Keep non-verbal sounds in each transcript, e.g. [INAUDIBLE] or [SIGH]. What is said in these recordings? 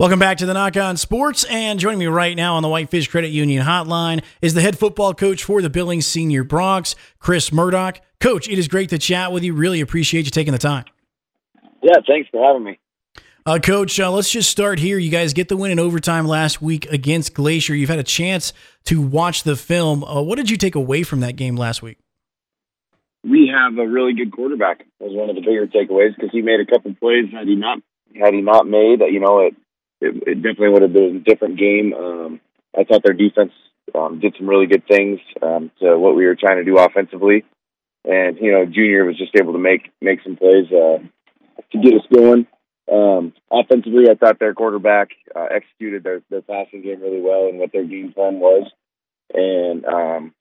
Welcome back to the Nach On Sports, and joining me right now on the Whitefish Credit Union hotline is the head football coach for the Billings Senior Broncs, Chris Murdock. Coach, it is great to chat with you. Really appreciate you taking the time. Yeah, thanks for having me. Uh, Coach, uh, let's just start here. You guys get the win in overtime last week against Glacier. You've had a chance to watch the film. Uh, what did you take away from that game last week? We have a really good quarterback. Was one of the bigger takeaways because he made a couple plays had he not had he not made. You know, it it, it definitely would have been a different game. Um, I thought their defense um, did some really good things um, to what we were trying to do offensively, and you know, Junior was just able to make make some plays uh, to get us going. Um, offensively, I thought their quarterback uh, executed their, their passing game really well and what their game plan was, and um,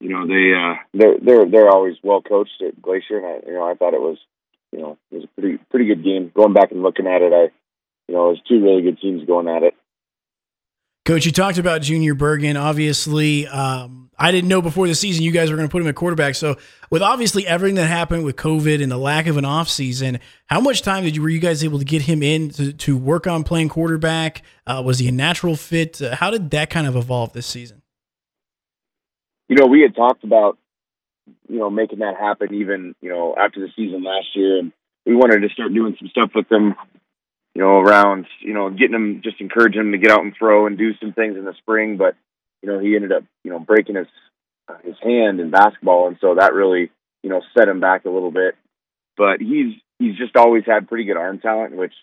you know they uh, they're they're they're always well coached at Glacier, and I you know I thought it was you know it was a pretty pretty good game. Going back and looking at it, I you know, it was two really good teams going at it. Coach, you talked about Junior Bergen. Obviously, um, I didn't know before the season you guys were going to put him at quarterback. So, with obviously everything that happened with COVID and the lack of an off season, how much time did you were you guys able to get him in to, to work on playing quarterback? Uh, was he a natural fit? Uh, how did that kind of evolve this season? You know, we had talked about you know making that happen even you know after the season last year, and we wanted to start doing some stuff with him you know, around, you know, getting him, just encouraging him to get out and throw and do some things in the spring. But, you know, he ended up, you know, breaking his, his hand in basketball. And so that really, you know, set him back a little bit. But he's, he's just always had pretty good arm talent, which,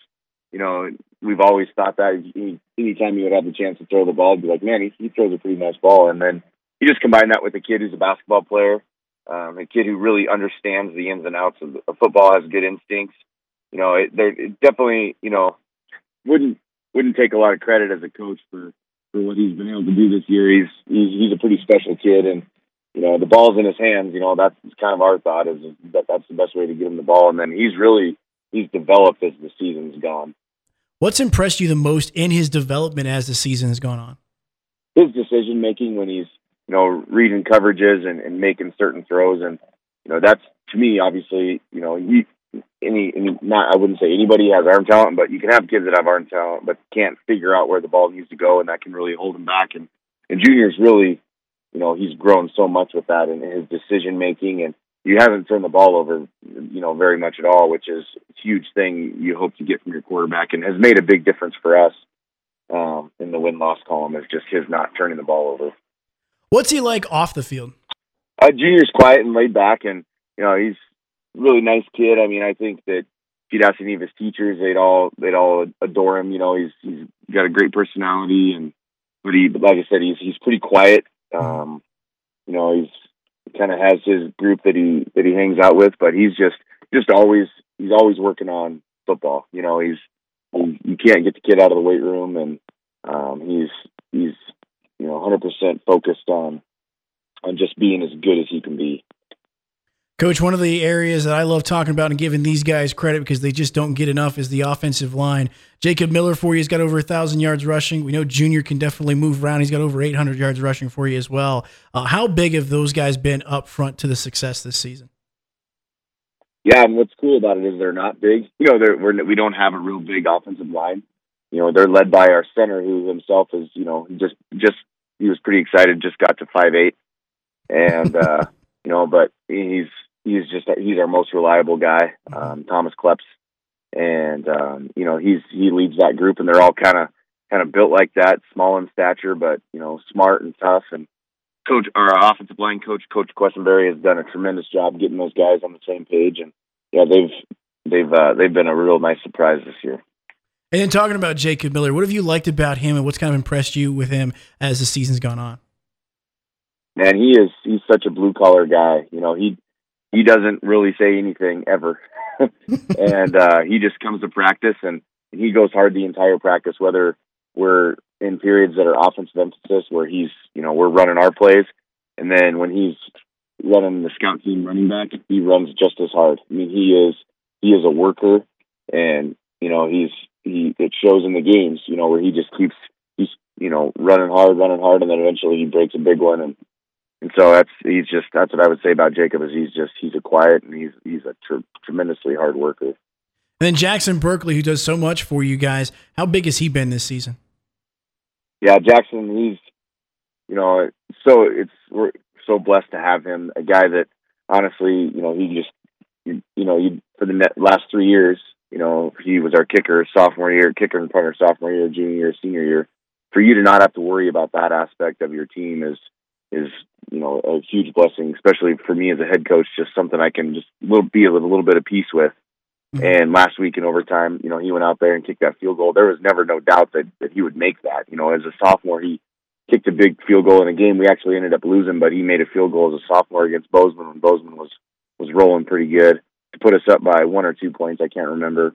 you know, we've always thought that he, anytime he would have the chance to throw the ball, be like, man, he, he throws a pretty nice ball. And then you just combine that with a kid who's a basketball player, um, a kid who really understands the ins and outs of, of football, has good instincts you know, it, there it definitely, you know, wouldn't wouldn't take a lot of credit as a coach for for what he's been able to do this year. He's he's he's a pretty special kid, and you know, the ball's in his hands. You know, that's kind of our thought is that that's the best way to get him the ball, and then he's really he's developed as the season's gone. What's impressed you the most in his development as the season has gone on? His decision making when he's you know reading coverages and, and making certain throws, and you know that's to me obviously you know he any, any not I wouldn't say anybody has arm talent, but you can have kids that have arm talent but can't figure out where the ball needs to go, and that can really hold them back. And and Junior's really, you know, he's grown so much with that and his decision making, and you haven't turned the ball over, you know, very much at all, which is a huge thing you hope to get from your quarterback, and has made a big difference for us um, in the win loss column. Is just his not turning the ball over. What's he like off the field? Uh, Junior's quiet and laid back, and you know he's really nice kid. I mean, I think that if you'd ask any of his teachers, they'd all they'd all adore him. You know, he's he's got a great personality, and but he, like I said, he's he's pretty quiet. Um, you know, he's kind of has his group that he that he hangs out with, but he's just just always he's always working on football. You know, he's he, you can't get the kid out of the weight room, and um, he's he's you know 100% focused on on just being as good as he can be. Coach, one of the areas that I love talking about and giving these guys credit because they just don't get enough is the offensive line. Jacob Miller for you has got over a thousand yards rushing. We know Junior can definitely move around. He's got over 800 yards rushing for you as well. Uh, how big have those guys been up front to the success this season? Yeah, and what's cool about it is they're not big. You know, they're, we're, we don't have a real big offensive line. You know, they're led by our center, who himself is, you know, just just he was pretty excited, just got to five eight, and uh, [LAUGHS] you know, but he's he's just he's our most reliable guy, um, Thomas Kleps, and um, you know he's he leads that group, and they're all kind of kind of built like that, small in stature, but you know smart and tough. And coach, our offensive line coach, Coach Questenberry, has done a tremendous job getting those guys on the same page, and yeah, they've they've uh, they've been a real nice surprise this year. And then talking about Jacob Miller, what have you liked about him, and what's kind of impressed you with him as the season's gone on? Man, he is he's such a blue collar guy. You know, he he doesn't really say anything ever, [LAUGHS] and uh, he just comes to practice and he goes hard the entire practice, whether we're in periods that are offensive emphasis where he's, you know, we're running our plays. And then when he's running the scout team running back, he runs just as hard. I mean, he is, he is a worker and, you know, he's, he, it shows in the games, you know, where he just keeps, he's, you know, running hard, running hard. And then eventually he breaks a big one. And, and so that's, he's just, that's what I would say about Jacob is he's just, he's a quiet and he's, he's a tr- tremendously hard worker. And then Jackson Berkeley, who does so much for you guys, how big has he been this season? Yeah, Jackson, he's you know so it's we're so blessed to have him, a guy that honestly, you know, he just you, you know, he, for the net, last three years, you know, he was our kicker sophomore year, kicker and punter sophomore year, junior year, senior year. For you to not have to worry about that aspect of your team is is you know a huge blessing, especially for me as a head coach. Just something I can just little be with a little bit of peace with. Mm-hmm. And last week in overtime, you know, he went out there and kicked that field goal. There was never no doubt that, that he would make that. You know, as a sophomore, he kicked a big field goal in a game we actually ended up losing, but he made a field goal as a sophomore against Bozeman when Bozeman was was rolling pretty good to put us up by one or two points. I can't remember.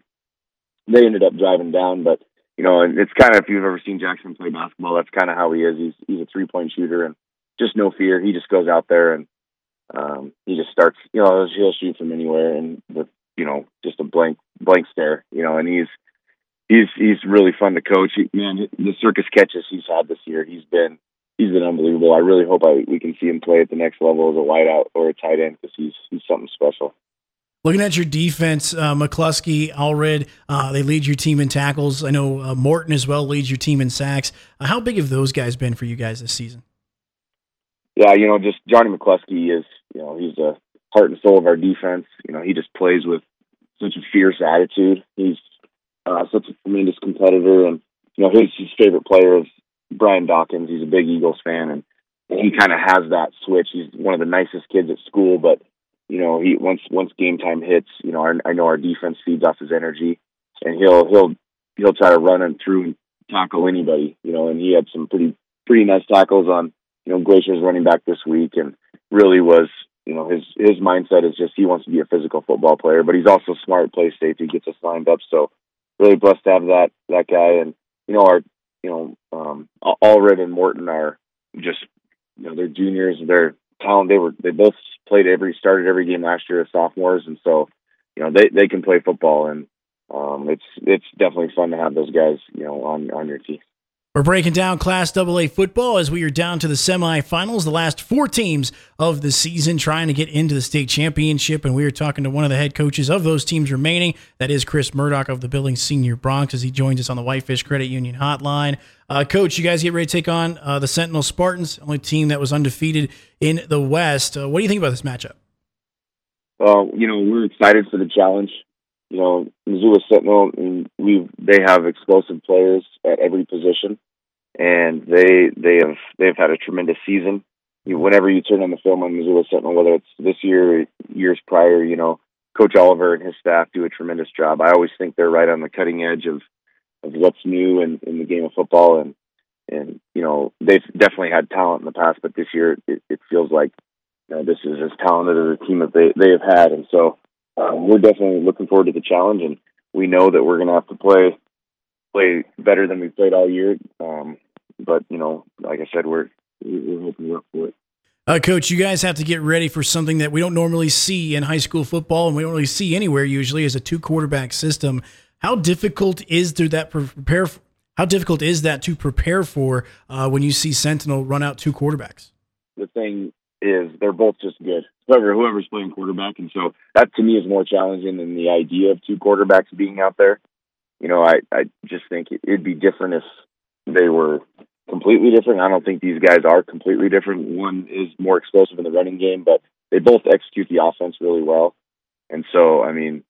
They ended up driving down, but you know, and it's kind of if you've ever seen Jackson play basketball, that's kind of how he is. He's he's a three point shooter and just no fear. He just goes out there and um, he just starts. You know, he'll shoot from anywhere and with you know just a blank blank stare. You know, and he's he's he's really fun to coach. He, man, the circus catches he's had this year, he's been he's been unbelievable. I really hope I, we can see him play at the next level as a wideout or a tight end because he's he's something special. Looking at your defense, uh, McCluskey, Allred, uh, they lead your team in tackles. I know uh, Morton as well leads your team in sacks. Uh, how big have those guys been for you guys this season? Yeah, you know, just Johnny McCluskey is, you know, he's the heart and soul of our defense. You know, he just plays with such a fierce attitude. He's uh, such a tremendous competitor, and you know, his his favorite player is Brian Dawkins. He's a big Eagles fan, and, he kind of has that switch. He's one of the nicest kids at school, but you know, he once once game time hits, you know, our, I know our defense feeds off his energy, and he'll he'll he'll try to run and through and tackle anybody, you know. And he had some pretty pretty nice tackles on you know Glacier's running back this week, and really was you know his his mindset is just he wants to be a physical football player, but he's also smart, plays safety, gets us lined up. So really blessed to have that that guy, and you know our you know um, Allred and Morton are just you know they're juniors, they're talent. They were they both played every started every game last year as sophomores, and so you know they they can play football, and um, it's it's definitely fun to have those guys you know on on your team. We're breaking down Class AA football as we are down to the semifinals, the last four teams of the season trying to get into the state championship. And we are talking to one of the head coaches of those teams remaining. That is Chris Murdock of the Billings Senior Broncs as he joins us on the Whitefish Credit Union hotline. Uh, Coach, you guys get ready to take on uh, the Sentinel Spartans, only team that was undefeated in the West. Uh, what do you think about this matchup? Well, you know, we're excited for the challenge you know, Missoula Sentinel, we they have explosive players at every position, and they they have they've had a tremendous season. You, mm-hmm. whenever you turn on the film on Missoula Sentinel, whether it's this year or years prior, you know, Coach Oliver and his staff do a tremendous job. I always think they're right on the cutting edge of of what's new in, in the game of football, and and you know they've definitely had talent in the past, but this year it, it feels like you know, this is as talented as a team that they they have had, and so um, we're definitely looking forward to the challenge, and we know that we're going to have to play play better than we've played all year. Um, but you know, like I said, we're we're hoping we're up for it. Uh, Coach, you guys have to get ready for something that we don't normally see in high school football, and we don't really see anywhere usually, is a two quarterback system. How difficult is there that prepare? How difficult is that to prepare for uh, when you see Sentinel run out two quarterbacks? The thing is, they're both just good whoever whoever's playing quarterback, and so that to me is more challenging than the idea of two quarterbacks being out there. You know, I I just think it'd be different if they were completely different. I don't think these guys are completely different. One is more explosive in the running game, but they both execute the offense really well. And so, I mean,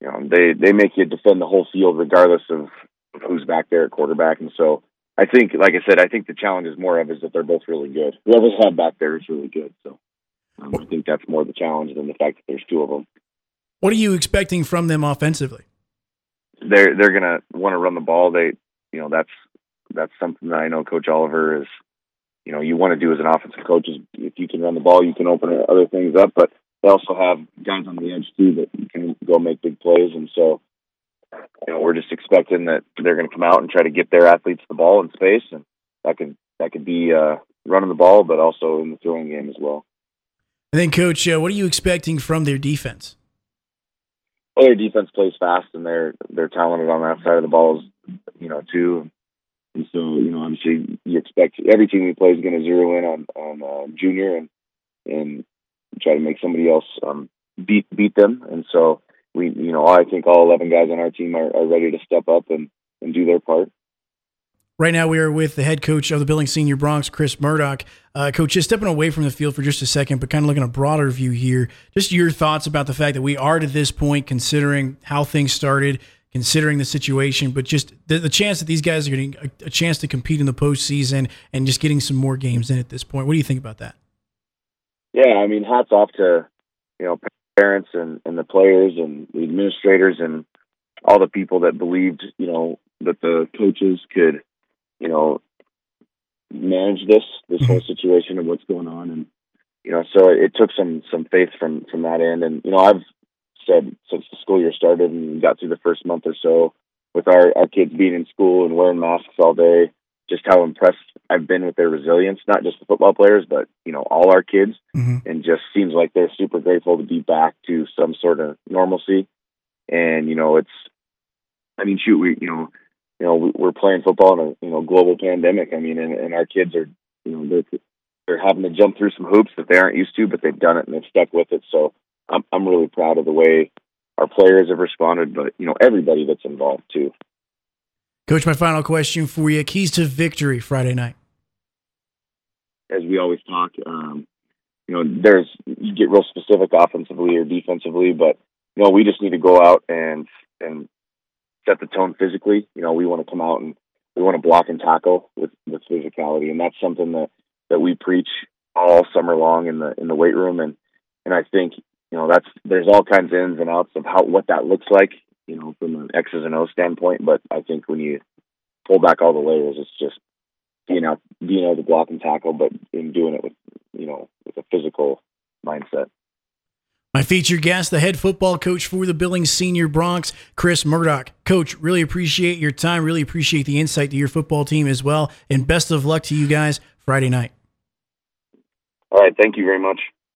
you know, they they make you defend the whole field regardless of, of who's back there at quarterback. And so, I think, like I said, I think the challenge is more of is that they're both really good. Whoever's had back there is really good. So um, I think that's more the challenge than the fact that there's two of them. What are you expecting from them offensively? They're they're gonna want to run the ball. They, you know, that's that's something that I know Coach Oliver is. You know, you want to do as an offensive coach is if you can run the ball, you can open other things up. But they also have guys on the edge too that can go make big plays, and so you know, we're just expecting that they're going to come out and try to get their athletes the ball in space, and that could that could be uh, running the ball, but also in the throwing game as well. And then, coach, uh, what are you expecting from their defense? Well, their defense plays fast, and they're they're talented on that side of the balls, you know, too. And so, you know, obviously, you expect every team we play is going to zero in on on uh, junior and and try to make somebody else um, beat beat them. And so, we, you know, I think all eleven guys on our team are, are ready to step up and and do their part. Right now, we are with the head coach of the Billings Senior Broncs, Chris Murdock. Uh, coach, just stepping away from the field for just a second, but kind of looking at a broader view here. Just your thoughts about the fact that we are to this point, considering how things started, considering the situation, but just the, the chance that these guys are getting a, a, chance to compete in the postseason and just getting some more games in at this point. What do you think about that? Yeah, I mean, hats off to you know parents and, and the players and the administrators and all the people that believed you know that the coaches could you know, manage this this whole mm-hmm. situation and what's going on, and you know, so it took some some faith from from that end, and you know, I've said since the school year started and got through the first month or so with our our kids being in school and wearing masks all day, just how impressed I've been with their resilience, not just the football players, but you know, all our kids, mm-hmm. and just seems like they're super grateful to be back to some sort of normalcy, and you know, it's, I mean, shoot, we you know you know, we're playing football in a you know global pandemic. I mean, and, and our kids are you know they're they're having to jump through some hoops that they aren't used to, but they've done it and they've stuck with it. So I'm I'm really proud of the way our players have responded, but you know everybody that's involved too. Coach, my final question for you: keys to victory Friday night. As we always talk, um, you know, there's you get real specific offensively or defensively, but you know we just need to go out and and set the tone physically. You know, we want to come out and we want to block and tackle with with physicality, and that's something that that we preach all summer long in the in the weight room. And and I think you know that's there's all kinds of ins and outs of how what that looks like. You know, from an X's and O standpoint, but I think when you pull back all the layers, it's just you know being able to block and tackle, but in doing it with you know with a physical mindset. My featured guest, the head football coach for the Billings Senior Broncs, Chris Murdock. Coach, really appreciate your time. Really appreciate the insight to your football team as well. And best of luck to you guys Friday night. All right. Thank you very much.